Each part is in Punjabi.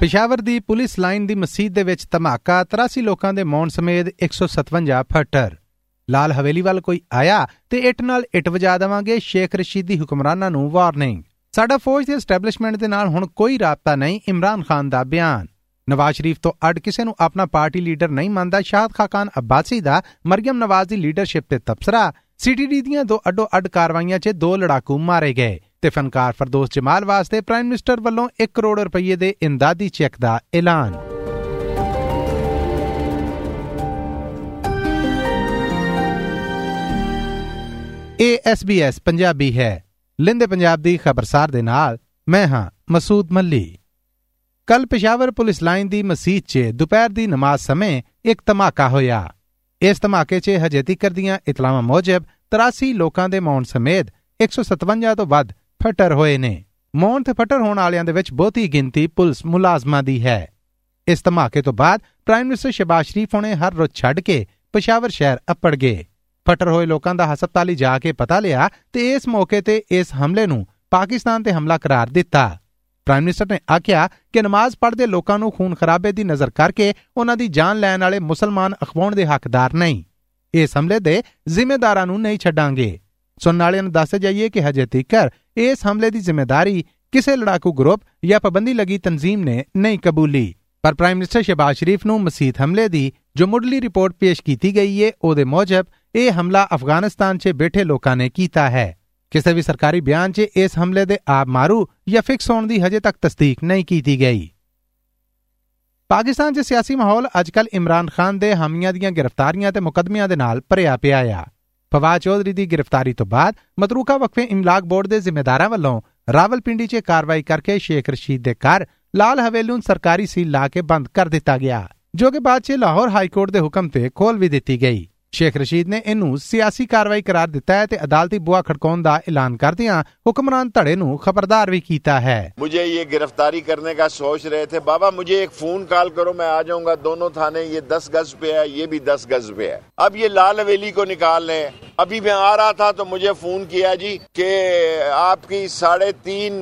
ਪਿਸ਼ਾਵਰ ਦੀ ਪੁਲਿਸ ਲਾਈਨ ਦੀ ਮਸਜਿਦ ਦੇ ਵਿੱਚ ਧਮਾਕਾ 83 ਲੋਕਾਂ ਦੇ ਮੌਨ ਸਮੇਤ 157 ਫਟਰ ਲਾਲ ਹਵੇਲੀ ਵੱਲ ਕੋਈ ਆਇਆ ਤੇ ਇੱਟ ਨਾਲ ਇੱਟ ਵਜਾ ਦੇਵਾਂਗੇ, ਸ਼ੇਖ ਰਸ਼ੀਦ ਦੀ ਹੁਕਮਰਾਨਾਂ ਨੂੰ ਵਾਰਨਿੰਗ। ਸਾਡਾ ਫੌਜ ਦੇ ਐਸਟੈਬਲਿਸ਼ਮੈਂਟ ਦੇ ਨਾਲ ਹੁਣ ਕੋਈ ਰਾਬਤਾ ਨਹੀਂ, ਇਮਰਾਨ ਖਾਨ ਦਾ ਬਿਆਨ। ਨਵਾਜ਼ ਸ਼ਰੀਫ ਤੋਂ ਅੱਡ ਕਿਸੇ ਨੂੰ ਆਪਣਾ ਪਾਰਟੀ ਲੀਡਰ ਨਹੀਂ ਮੰਨਦਾ, ਸ਼ਾਹਦ ਖਾਕਾਨ ਅਬਾਸੀ ਦਾ ਮਰਯਮ ਨਵਾਜ਼ ਦੀ ਲੀਡਰਸ਼ਿਪ ਤੇ ਤਬਸਰਾ। ਸੀਟੀਡੀ ਦੀਆਂ ਦੋ ਅੱਡੋ ਅੱਡ ਕਾਰਵਾਈਆਂ 'ਚ ਦੋ ਲੜਾਕੂ ਮਾਰੇ ਗਏ। ਤੇ ਫਨਕਾਰ ਫਰਦੋਸ ਜਮਾਲ ਵਾਸਤੇ ਪ੍ਰਾਈਮ ਮਿਨਿਸਟਰ ਵੱਲੋਂ 1 ਕਰੋੜ ਰੁਪਏ ਦੇ ਇੰਦਾਦੀ ਚੈੱਕ ਦਾ ਐਲਾਨ। ASBS ਪੰਜਾਬੀ ਹੈ। ਲਿੰਦੇ ਪੰਜਾਬ ਦੀ ਖਬਰਸਾਰ ਦੇ ਨਾਲ ਮੈਂ ਹਾਂ ਮਸੂਦ ਮੱਲੀ। ਕੱਲ ਪਿਸ਼ਾਵਰ ਪੁਲਿਸ ਲਾਈਨ ਦੀ ਮਸਜਿਦ 'ਚ ਦੁਪਹਿਰ ਦੀ ਨਮਾਜ਼ ਸਮੇਂ ਇੱਕ ਧਮਾਕਾ ਹੋਇਆ। ਇਸ ਧਮਾਕੇ 'ਚ ਹਜੇ ਤੀਕਰ ਦੀਆਂ ਇਤਲਾਹਾਂ ਮੁਜਬ 83 ਲੋਕਾਂ ਦੇ ਮੌਤ ਸਮੇਤ 157 ਤੋਂ ਵੱਧ ਫਟਰ ਹੋਏ ਨੇ। ਮੌਤ ਤੇ ਫਟਰ ਹੋਣ ਵਾਲਿਆਂ ਦੇ ਵਿੱਚ ਬਹੁਤੀ ਗਿਣਤੀ ਪੁਲਿਸ ਮੁਲਾਜ਼ਮਾਂ ਦੀ ਹੈ। ਇਸ ਧਮਾਕੇ ਤੋਂ ਬਾਅਦ ਪ੍ਰਾਈਮ ਮਿਨਿਸਟਰ ਸ਼ਬਾਸ਼ ਸ਼ਰੀਫ ਨੇ ਹਰ ਰੋਜ਼ ਛੱਡ ਕੇ ਪਿਸ਼ਾਵਰ ਸ਼ਹਿਰ ਅੱਪੜ ਗਏ। ਫਟਰ ਹੋਏ ਲੋਕਾਂ ਦਾ ਹਸਪਤਾਲੀ ਜਾ ਕੇ ਪਤਾ ਲਿਆ ਤੇ ਇਸ ਮੌਕੇ ਤੇ ਇਸ ਹਮਲੇ ਨੂੰ ਪਾਕਿਸਤਾਨ ਤੇ ਹਮਲਾ ਕਰਾਰ ਦਿੱਤਾ। ਪ੍ਰਾਈਮ ਮਿਨਿਸਟਰ ਨੇ ਆਖਿਆ ਕਿ ਨਮਾਜ਼ ਪੜ੍ਹਦੇ ਲੋਕਾਂ ਨੂੰ ਖੂਨ ਖਰਾਬੇ ਦੀ ਨਜ਼ਰ ਕਰਕੇ ਉਹਨਾਂ ਦੀ ਜਾਨ ਲੈਣ ਵਾਲੇ ਮੁਸਲਮਾਨ ਅਖਵਾਉਣ ਦੇ ਹੱਕਦਾਰ ਨਹੀਂ। ਇਸ ਹਮਲੇ ਦੇ ਜ਼ਿੰਮੇਦਾਰਾਂ ਨੂੰ ਨਹੀਂ ਛੱਡਾਂਗੇ। ਸੁਣਨ ਵਾਲਿਆਂ ਨੂੰ ਦੱਸ ਜਾਈਏ ਕਿ ਹਜੇ ਤੀਕਰ ਇਸ ਹਮਲੇ ਦੀ ਜ਼ਿੰਮੇਵਾਰੀ ਕਿਸੇ ਲੜਾਕੂ ਗਰੁੱਪ ਜਾਂ ਪਾਬੰਦੀ ਲਗੀ ਤਨਜ਼ੀਮ ਨੇ ਨਹੀਂ ਕਬੂਲੀ। ਪਰ ਪ੍ਰਾਈਮ ਮਿਨਿਸਟਰ ਸ਼ਹਿਬਾਜ਼ ਸ਼ਰੀਫ ਨੂੰ ਮਸਜਿਦ ਹਮਲੇ ਦੀ ਜੋ ਮੁੱਢਲੀ ਰਿਪੋਰਟ ਪੇਸ਼ ਕੀਤੀ ਗਈ ਹੈ ਉਹਦੇ ਮੁਜਬ ਇਹ ਹਮਲਾ ਅਫਗਾਨਿਸਤਾਨ 'ਚ ਬੈਠੇ ਲੋਕਾਂ ਨੇ ਕੀਤਾ ਹੈ। ਕਿਸੇ ਵੀ ਸਰਕਾਰੀ ਬਿਆਨ 'ਚ ਇਸ ਹਮਲੇ ਦੇ ਆਪ ਮਾਰੂ ਜਾਂ ਫਿਕਸ ਹੋਣ ਦੀ ਹਜੇ ਤੱਕ ਤਸਦੀਕ ਨਹੀਂ ਕੀਤੀ ਗਈ। ਪਾਕਿਸਤਾਨ 'ਚ ਸਿਆਸੀ ਮਾਹੌਲ ਅੱਜਕੱਲ ਇਮਰਾਨ ਖਾਨ ਦੇ ਹਾਮੀਆਂ ਦੀਆਂ ਗ੍ਰਿਫਤਾਰੀਆਂ ਤੇ ਮੁਕਦਮਿਆਂ ਦੇ ਨਾਲ ਭਰਿਆ ਪਿਆ ਆ। ਫਵਾਦ ਚੌਧਰੀ ਦੀ ਗ੍ਰਿਫਤਾਰੀ ਤੋਂ ਬਾਅਦ ਮਤਰੂਕਾ ਵਕਫੇ ਇਮਲਾਕ ਬੋਰਡ ਦੇ ਜ਼ਿੰਮੇਦਾਰਾਂ ਵੱਲੋਂ ਰਾਵਲਪਿੰਡੀ 'ਚ ਕਾਰਵਾਈ ਕਰਕੇ ਸ਼ੇਖ ਰਸ਼ੀਦ ਦੇ ਘਰ ਲਾਲ ਹਵੇਲੀ ਨੂੰ ਸਰਕਾਰੀ ਸੀਲ ਲਾ ਕੇ ਬੰਦ ਕਰ ਦਿੱਤਾ ਗਿਆ ਜੋ ਕਿ ਬਾਅਦ 'ਚ ਲਾਹੌਰ ਹਾਈ ਕੋਰਟ ਦੇ ਹੁਕਮ ਤੇ ਖੋਲ ਵੀ ਦਿੱਤੀ ਗਈ ਸ਼ੇਖ ਰਸ਼ੀਦ ਨੇ ਇਹਨੂੰ ਸਿਆਸੀ ਕਾਰਵਾਈ ਕਰਾਰ ਦਿੱਤਾ ਹੈ ਤੇ ਅਦਾਲਤੀ ਬੁਆ ਖੜਕਾਉਣ ਦਾ ਐਲਾਨ ਕਰਦਿਆਂ ਹੁਕਮਰਾਨ ਧੜੇ ਨੂੰ ਖਬਰਦਾਰ ਵੀ ਕੀਤਾ ਹੈ मुझे ये गिरफ्तारी करने का सोच रहे थे बाबा मुझे एक फोन कॉल करो मैं आ जाऊंगा दोनों थाने ये दस गज पे है ये भी दस गज पे है अब ये लाल हवेली को निकाल लें अभी मैं आ रहा था तो मुझे फोन किया जी कि आपकी साढ़े तीन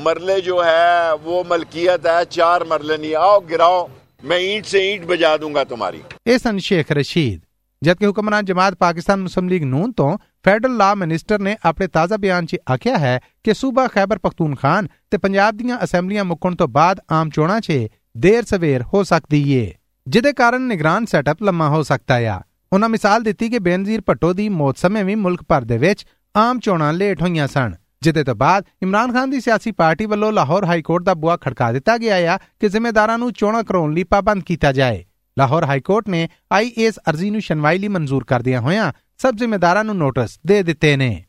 मरले जो है वो मलकियत है चार मरले नहीं आओ गिराओ मैं ईंट से ईंट बजा दूंगा तुम्हारी ਇਹ ਸਨ ਸ਼ੇਖ ਰਸ਼ੀਦ ਜਦਕਿ ਹੁਕਮਰਾਨ ਜਮਾਤ ਪਾਕਿਸਤਾਨ ਮੁਸਲਿਮ ਲੀਗ ਨੂਨ ਤੋਂ ਫੈਡਰਲ ਲਾ ਮਿਨਿਸਟਰ ਨੇ ਆਪਣੇ ਤਾਜ਼ਾ ਬਿਆਨ 'ਚ ਆਖਿਆ ਹੈ ਕਿ ਸੂਬਾ ਖੈਬਰ ਪਖਤੂਨਖਾਨ ਤੇ ਪੰਜਾਬ ਦੀਆਂ ਅਸੈਂਬਲੀਆਂ ਮੁੱਕਣ ਤੋਂ ਬਾਅਦ ਆਮ ਚੋਣਾਂ 'ਚ ਦੇਰ ਸਵੇਰ ਹੋ ਸਕਦੀ ਏ ਜਿਹਦੇ ਕਾਰਨ ਨਿਗਰਾਨ ਸੈਟਅਪ ਲੰਮਾ ਹੋ ਸਕਦਾ ਆ ਉਹਨਾਂ ਮਿਸਾਲ ਦਿੱਤੀ ਕਿ ਬੇਨਜ਼ੀਰ ਭੱਟੋ ਦੀ ਮੌਤ ਸਮੇਂ ਵੀ ਮੁਲਕ ਭਰ ਦੇ ਵਿੱਚ ਆਮ ਚੋਣਾਂ ਲੇਟ ਹੋਈਆਂ ਸਨ ਜਿਹਦੇ ਤੋਂ ਬਾਅਦ ਇਮਰਾਨ ਖਾਨ ਦੀ ਸਿਆਸੀ ਪਾਰਟੀ ਵੱਲੋਂ ਲਾਹੌਰ ਹਾਈ ਕੋਰਟ ਦਾ ਬੁਆ ਖੜਕਾ ਦਿੱਤਾ ਗਿਆ ਆ ਕਿ ਜ਼ਿੰਮੇਦਾਰਾਂ ਨੂੰ ਚੋਣਾਂ ਕਰਾਉਣ ਲਈ ਪਾਬੰਦ ਕੀਤਾ ਜਾਏ ਲਾਹੌਰ ਹਾਈ ਕੋਰਟ ਨੇ ਆਈਏਐਸ ਅਰਜ਼ੀ ਨੂੰ ਸ਼ਨਵਾਈ ਲਈ ਮਨਜ਼ੂਰ ਕਰਦਿਆਂ ਹੋਇਆਂ ਸਭ ਜ਼ਿੰਮੇਦਾਰਾਂ ਨੂੰ ਨੋਟਿਸ ਦੇ ਦਿੱਤੇ ਨੇ।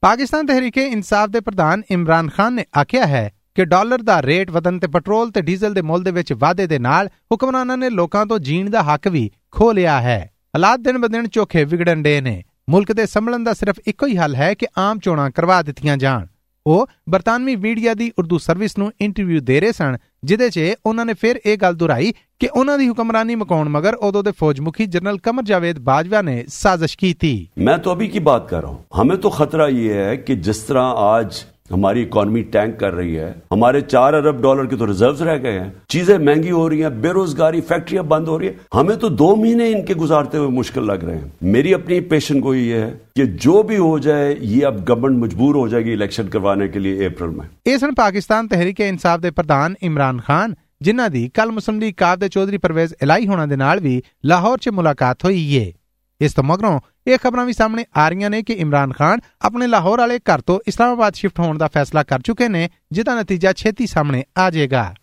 ਪਾਕਿਸਤਾਨ ਤਹਿਰੀਕੇ ਇਨਸਾਫ ਦੇ ਪ੍ਰਧਾਨ ਇਮਰਾਨ ਖਾਨ ਨੇ ਆਖਿਆ ਹੈ ਕਿ ਡਾਲਰ ਦਾ ਰੇਟ ਵਧਣ ਤੇ ਪੈਟਰੋਲ ਤੇ ਡੀਜ਼ਲ ਦੇ ਮੁੱਲ ਦੇ ਵਿੱਚ ਵਾਧੇ ਦੇ ਨਾਲ ਹੁਕਮਰਾਨਾਂ ਨੇ ਲੋਕਾਂ ਤੋਂ ਜੀਣ ਦਾ ਹੱਕ ਵੀ ਖੋ ਲਿਆ ਹੈ। ਹਾਲਾਤ ਦਿਨ ਬਦਿਨ ਚੋਖੇ ਵਿਗੜਨ ਦੇ ਨੇ। ਮੁਲਕ ਦੇ ਸੰਭਲਣ ਦਾ ਸਿਰਫ ਇੱਕੋ ਹੀ ਹੱਲ ਹੈ ਕਿ ਆਮ ਚੋਣਾਂ ਕਰਵਾ ਦਿੱਤੀਆਂ ਜਾਣ। ਉਹ ਬਰਤਾਨਵੀ ਮੀਡੀਆ ਦੀ ਉਰਦੂ ਸਰਵਿਸ ਨੂੰ ਇੰਟਰਵਿਊ ਦੇ ਰਹੇ ਸਨ ਜਿਦੇ 'ਚ ਉਹਨਾਂ ਨੇ ਫਿਰ ਇਹ ਗੱਲ ਦੁਹਰਾਈ ਕਿ ਉਹਨਾਂ ਦੀ ਹੁਕਮਰਾਨੀ ਮਕਾਉਣ ਮਗਰ ਉਦੋਂ ਦੇ ਫੌਜ ਮੁਖੀ ਜਨਰਲ ਕਮਰ ਜਾਵੇਦ ਬਾਜਵਾ ਨੇ ਸਾਜ਼ਿਸ਼ ਕੀਤੀ मैं तो अभी की बात कर रहा हूं हमें तो खतरा ये है कि जिस तरह आज हमारी इकोनॉमी टैंक कर रही है हमारे चार अरब डॉलर के तो रिजर्व्स रह गए हैं चीजें महंगी हो रही हैं बेरोजगारी फैक्ट्रियां बंद हो रही है हमें तो दो महीने इनके गुजारते हुए मुश्किल लग रहे हैं मेरी अपनी पेशन को ये है कि जो भी हो जाए ये अब गवर्नमेंट मजबूर हो जाएगी इलेक्शन करवाने के लिए अप्रैल में ਇਹ ਸਨ ਪਾਕਿਸਤਾਨ ਤਹਿਰੀਕੇ ਇਨਸਾਫ ਦੇ ਪ੍ਰਧਾਨ ਇਮਰਾਨ ਖਾਨ ਜਿਨ੍ਹਾਂ ਦੀ ਕੱਲ ਮੁਸਲਿਮ ਲੀਗ ਕਾਬ ਦੇ ਚੌਧਰੀ ਪਰਵੇਜ਼ ਇਲਾਈ ਹੋਣਾ ਦੇ ਨਾਲ ਵੀ ਲਾਹੌਰ 'ਚ ਮੁਲਾਕਾਤ ਹੋਈ ਏ ਇਸ ਤੋਂ ਮਗਰੋਂ ਇਹ ਖਬਰਾਂ ਵੀ ਸਾਹਮਣੇ ਆ ਰਹੀਆਂ ਨੇ ਕਿ ਇਮਰਾਨ ਖਾਨ ਆਪਣੇ ਲਾਹੌਰ ਵਾਲੇ ਘਰ ਤੋਂ ਇਸਲਾਮਾਬਾਦ ਸ਼ਿਫਟ ਹੋਣ ਦਾ ਫੈਸਲਾ ਕਰ ਚੁੱਕੇ ਨੇ, ਜਿਹਦਾ ਨਤੀਜਾ ਛੇਤੀ ਸਾਹਮਣੇ ਆ ਜਾਏਗਾ।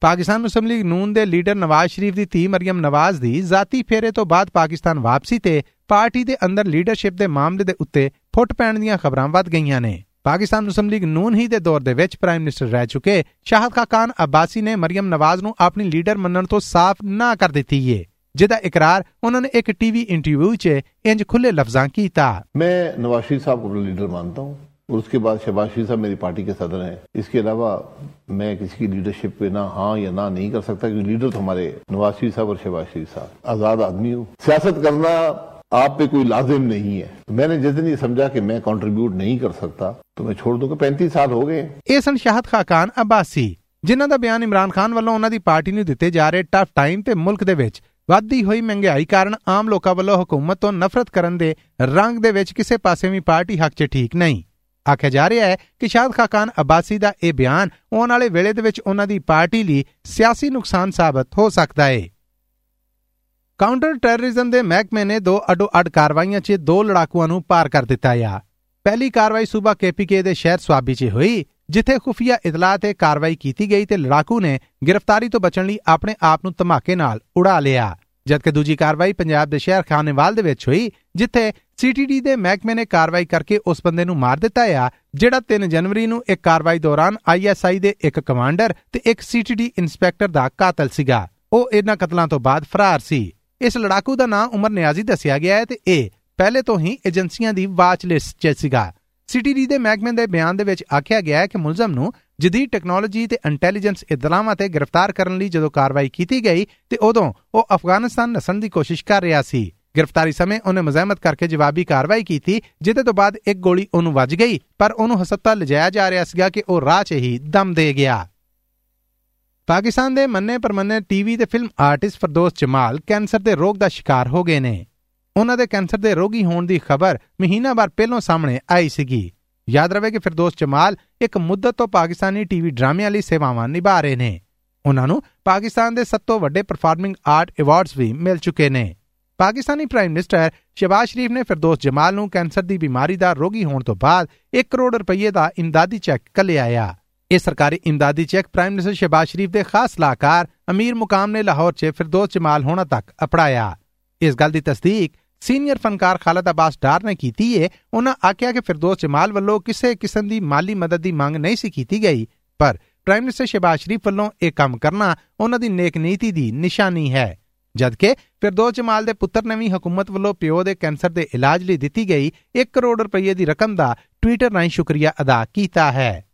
ਪਾਕਿਸਤਾਨ ਮੁਸਲਿਮ ਲੀਗ ਨੂਨ ਦੇ ਲੀਡਰ ਨਵਾਜ਼ ਸ਼ਰੀਫ ਦੀ ਧੀ ਮਰੀਮ ਨਵਾਜ਼ ਦੀ ਜ਼ਾਤੀ ਫੇਰੇ ਤੋਂ ਬਾਅਦ ਪਾਕਿਸਤਾਨ ਵਾਪਸੀ ਤੇ ਪਾਰਟੀ ਦੇ ਅੰਦਰ ਲੀਡਰਸ਼ਿਪ ਦੇ ਮਾਮਲੇ ਦੇ ਉੱਤੇ ਫੁੱਟ ਪੈਣ ਦੀਆਂ ਖਬਰਾਂ ਵੱਧ ਗਈਆਂ ਨੇ। ਪਾਕਿਸਤਾਨ ਮੁਸਲਿਮ ਲੀਗ ਨੂਨ ਹੀ ਦੇ ਦੌਰ ਦੇ ਵਿੱਚ ਪ੍ਰਾਈਮ ਮਿਨਿਸਟਰ ਰਹਿ ਚੁੱਕੇ। ਸ਼ਾਹਦ ਖਾਨ ਅਬਾਸੀ ਨੇ ਮਰੀਮ ਨਵਾਜ਼ ਨੂੰ ਆਪਣੀ ਲੀਡਰ ਮੰਨਣ ਤੋਂ ਸਾਫ਼ ਨਾ ਕਰ ਦਿੱਤੀ ਏ। ਜਿਹਦਾ ਇਕਰਾਰ ਉਹਨਾਂ ਨੇ ਇੱਕ ਟੀਵੀ ਇੰਟਰਵਿਊ 'ਚ ਇੰਜ ਖੁੱਲੇ ਲਫ਼ਜ਼ਾਂ ਕੀਤਾ मैं नवाज शरीफ साहब को अपना लीडर मानता हूँ और उसके बाद शहबाज शरीफ साहब मेरी पार्टी के सदर हैं इसके अलावा मैं किसी की लीडरशिप पे ना हाँ या ना नहीं कर सकता क्योंकि लीडर तो हमारे नवाज शरीफ साहब और शहबाज शरीफ साहब आजाद आदमी हूँ सियासत करना आप पे कोई लाजिम नहीं है मैंने जिस दिन ये समझा कि मैं कंट्रीब्यूट नहीं कर सकता तो मैं छोड़ दूंगा पैंतीस साल हो गए ਇਹ ਸਨ ਸ਼ਾਹਦ ਖਾਨ ਅਬਾਸੀ ਜਿਨ੍ਹਾਂ ਦਾ ਬਿਆਨ ਇਮਰਾਨ ਖਾਨ ਵੱਲੋਂ ਉਹਨਾਂ ਦੀ ਪਾਰਟੀ ਨੂੰ ਦਿੱਤੇ ਜਾ ਰਹੇ ਟਫ ਟਾਈਮ ਤੇ ਮੁਲਕ ਦੇ ਵਿੱਚ ਵੱਧਦੀ ਹੋਈ ਮਹਿੰਗਾਈ ਕਾਰਨ ਆਮ ਲੋਕਾਂ ਵੱਲੋਂ ਹਕੂਮਤ ਤੋਂ ਨਫ਼ਰਤ ਕਰਨ ਦੇ ਰੰਗ ਦੇ ਵਿੱਚ ਕਿਸੇ ਪਾਸੇ ਵੀ ਪਾਰਟੀ ਹੱਕ 'ਚ ਠੀਕ ਨਹੀਂ। ਆਖਿਆ ਜਾ ਰਿਹਾ ਹੈ ਕਿ ਸ਼ਾਦ ਖਾਨ ਅਬਾਸੀ ਦਾ ਇਹ ਬਿਆਨ ਆਉਣ ਵਾਲੇ ਵੇਲੇ ਦੇ ਵਿੱਚ ਉਹਨਾਂ ਦੀ ਪਾਰਟੀ ਲਈ ਸਿਆਸੀ ਨੁਕਸਾਨ ਸਾਬਤ ਹੋ ਸਕਦਾ ਹੈ ਕਾਊਂਟਰ ਟੈਰਰਿਜ਼ਮ ਦੇ ਮਹਿਕਮੇ ਨੇ ਦੋ ਅਡੋ-ਅਡ ਕਾਰਵਾਈਆਂ 'ਚ ਦੋ ਲੜਾਕੂਆਂ ਨੂੰ ਪਾਰ ਕਰ ਦਿੱਤਾ ਹੈ ਪਹਿਲੀ ਕਾਰਵਾਈ ਸੂਬਾ ਕੇਪੀਕੇ ਦੇ ਸ਼ਹਿਰ ਸਵਾਬੀ 'ਚ ਹੋਈ। ਜਿੱਥੇ ਖੁਫੀਆ ਇਤਲਾਹ ਤੇ ਕਾਰਵਾਈ ਕੀਤੀ ਗਈ ਤੇ ਲੜਾਕੂ ਨੇ ਗ੍ਰਿਫਤਾਰੀ ਤੋਂ ਬਚਣ ਲਈ ਆਪਣੇ ਆਪ ਨੂੰ ਧਮਾਕੇ ਨਾਲ ਉਡਾ ਲਿਆ। ਜਦਕਿ ਦੂਜੀ ਕਾਰਵਾਈ ਪੰਜਾਬ ਦੇ ਸ਼ਹਿਰ ਖਾਨੇਵਾਲ ਦੇ ਵਿੱਚ ਹੋਈ, ਜਿੱਥੇ ਸੀਟੀਡੀ ਦੇ ਮਹਿਕਮੇ ਨੇ ਕਾਰਵਾਈ ਕਰਕੇ ਉਸ ਬੰਦੇ ਨੂੰ ਮਾਰ ਦਿੱਤਾ ਆ, ਜਿਹੜਾ 3 ਜਨਵਰੀ ਨੂੰ ਇੱਕ ਕਾਰਵਾਈ ਦੌਰਾਨ ਆਈਐਸਆਈ ਦੇ ਇੱਕ ਕਮਾਂਡਰ ਤੇ ਇੱਕ ਸੀਟੀਡੀ ਇੰਸਪੈਕਟਰ ਦਾ ਕਾਤਲ ਸੀਗਾ। ਉਹ ਇਹਨਾਂ ਕਤਲਾਂ ਤੋਂ ਬਾਅਦ ਫਰਾਰ ਸੀ। ਇਸ ਲੜਾਕੂ ਦਾ ਨਾਮ ਉਮਰ ਨਿਆਜ਼ੀ ਦੱਸਿਆ ਗਿਆ ਹੈ ਤੇ ਇਹ ਪਹਿਲੇ ਤੋਂ ਹੀ ਏਜੰਸੀਆਂ ਦੀ ਵਾਚ ਲਿਸਟ 'ਚ ਸੀਗਾ। ਸੀਟੀਡੀ ਦੇ ਮਹਿਕਮੇ ਦੇ ਬਿਆਨ ਦੇ ਵਿੱਚ ਆਖਿਆ ਗਿਆ ਹੈ ਕਿ ਮੁਲਜ਼ਮ ਨੂੰ ਜਦੀਦ ਟੈਕਨੋਲੋਜੀ ਤੇ ਇੰਟੈਲੀਜੈਂਸ ਇਤਲਾਮਾਂ ਤੇ ਗ੍ਰਿਫਤਾਰ ਕਰਨ ਲਈ ਜਦੋਂ ਕਾਰਵਾਈ ਕੀਤੀ ਗਈ ਤੇ ਉਦੋਂ ਉਹ ਅਫਗਾਨਿਸਤਾਨ ਨਸਣ ਦੀ ਕੋਸ਼ਿਸ਼ ਕਰ ਰਿਹਾ ਸੀ। ਗ੍ਰਿਫਤਾਰੀ ਸਮੇਂ ਉਹਨੇ ਮਜ਼ਾਮਤ ਕਰਕੇ ਜਵਾਬੀ ਕਾਰਵਾਈ ਕੀਤੀ, ਜਿਹਦੇ ਤੋਂ ਬਾਅਦ ਇੱਕ ਗੋਲੀ ਉਹਨੂੰ ਵੱਜ ਗਈ, ਪਰ ਉਹਨੂੰ ਹਸਪਤਾਲ ਲਿਜਾਇਆ ਜਾ ਰਿਹਾ ਸੀਗਾ ਕਿ ਉਹ ਰਾਹ 'ਚ ਹੀ ਦਮ ਦੇ ਗਿਆ। ਪਾਕਿਸਤਾਨ ਦੇ ਮੰਨੇ ਪਰਮੰਨੇ ਟੀਵੀ ਤੇ film artist Firdous Jamal cancer ਦੇ ਰੋਗ ਦਾ ਸ਼ਿਕਾਰ ਹੋ ਗਏ ਨੇ। ਉਹਨਾਂ ਦੇ ਕੈਂਸਰ ਦੇ ਰੋਗੀ ਹੋਣ ਦੀ ਖਬਰ ਮਹੀਨਾ ਬਾਅਦ ਪਹਿਲਾਂ ਸਾਹਮਣੇ ਆਈ ਸੀਗੀ। ਯਾਦ ਰਵੇ ਕਿ ਫਿਰਦੋਸ ਜਮਾਲ ਇੱਕ ਮੁੱਦਤ ਤੋਂ ਪਾਕਿਸਤਾਨੀ ਟੀਵੀ ਡਰਾਮਿਆਂ ਲਈ ਸੇਵਾਵਾਂ ਨਿਭਾ ਰਹੇ ਨੇ। ਉਹਨਾਂ ਨੂੰ ਪਾਕਿਸਤਾਨ ਦੇ ਸਭ ਤੋਂ ਵੱਡੇ ਪਰਫਾਰਮਿੰਗ ਆਰਟ ਅਵਾਰਡਸ ਵੀ ਮਿਲ ਚੁੱਕੇ ਨੇ। ਪਾਕਿਸਤਾਨੀ ਪ੍ਰਾਈਮ ਮਿਨਿਸਟਰ ਸ਼ਬਾਜ਼ ਸ਼ਰੀਫ ਨੇ ਫਿਰਦੋਸ ਜਮਾਲ ਨੂੰ ਕੈਂਸਰ ਦੀ ਬਿਮਾਰੀ ਦਾ ਰੋਗੀ ਹੋਣ ਤੋਂ ਬਾਅਦ 1 ਕਰੋੜ ਰੁਪਏ ਦਾ ਇਮਦਾਦੀ ਚੈੱਕ ਕੱਲਿਆ ਇਹ ਸਰਕਾਰੀ ਇਮਦਾਦੀ check prime minister Shahbaz Sharif ਦੇ ਖਾਸ ਸਲਾਹਕਾਰ ਅਮੀਰ ਮੁਕਾਮ ਨੇ ਲਾਹੌਰ 'ਚ ਫਿਰਦੋਸ ਜਮਾਲ ਹੋਣਾ ਤੱਕ ਅਪੜਾਇਆ ਇਸ ਗੱਲ ਦੀ ਤਸਦੀਕ ਸੀਨੀਅਰ ਫਨਕਾਰ ਖਾਲਦ ਅਬਾਸ ਡਾਰ ਨੇ ਕੀਤੀ ਹੈ ਉਹਨਾਂ ਆਖਿਆ ਕਿ ਫਿਰਦੋਸ ਜਮਾਲ ਵੱਲੋਂ ਕਿਸੇ ਕਿਸਮ ਦੀ ਮਾਲੀ ਮਦਦ ਦੀ ਮੰਗ ਨਹੀਂ ਸੀ ਕੀਤੀ ਗਈ, ਪਰ ਪ੍ਰਾਈਮ ਮਿਨਿਸਟਰ ਸ਼ਹਿਬਾਜ਼ ਸ਼ਰੀਫ ਵੱਲੋਂ ਇਹ ਕੰਮ ਕਰਨਾ ਉਹਨਾਂ ਦੀ ਨੇਕ ਨੀਤੀ ਦੀ ਨਿਸ਼ਾਨੀ ਹੈ। ਜਦਕਿ ਫਿਰਦੋਸ ਜਮਾਲ ਦੇ ਪੁੱਤਰ ਨੇ ਵੀ ਹਕੂਮਤ ਵੱਲੋਂ ਪਿਓ ਦੇ ਕੈਂਸਰ ਦੇ ਇਲਾਜ ਲਈ ਦਿੱਤੀ ਗਈ 1 ਕਰੋੜ ਰੁਪਏ ਦੀ ਰਕਮ ਦਾ ਟਵਿੱਟਰ ਰਾਹੀਂ ਸ਼ੁਕਰੀਆ ਅਦਾ ਕੀਤਾ ਹੈ।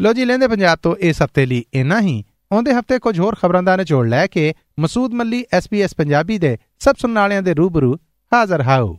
ਲੋ ਜੀ, ਲੈਂਦੇ ਪੰਜਾਬ ਤੋਂ ਇਸ ਹਫ਼ਤੇ ਲਈ ਇਨਾ ਹੀ। ਆਉਂਦੇ ਹਫ਼ਤੇ ਕੁਝ ਹੋਰ ਖਬਰਾਂ ਦਾ ਨਿਚੋੜ ਲੈ ਕੇ ਮਸੂਦ ਮੱਲੀ ਐਸਪੀਐਸ ਪੰਜਾਬੀ ਦੇ ਸਭ ਸੁਣਨ ਵਾਲਿਆਂ ਦੇ ਰੂਬਰੂ ਹਾਜ਼ਰ ਹਾਊ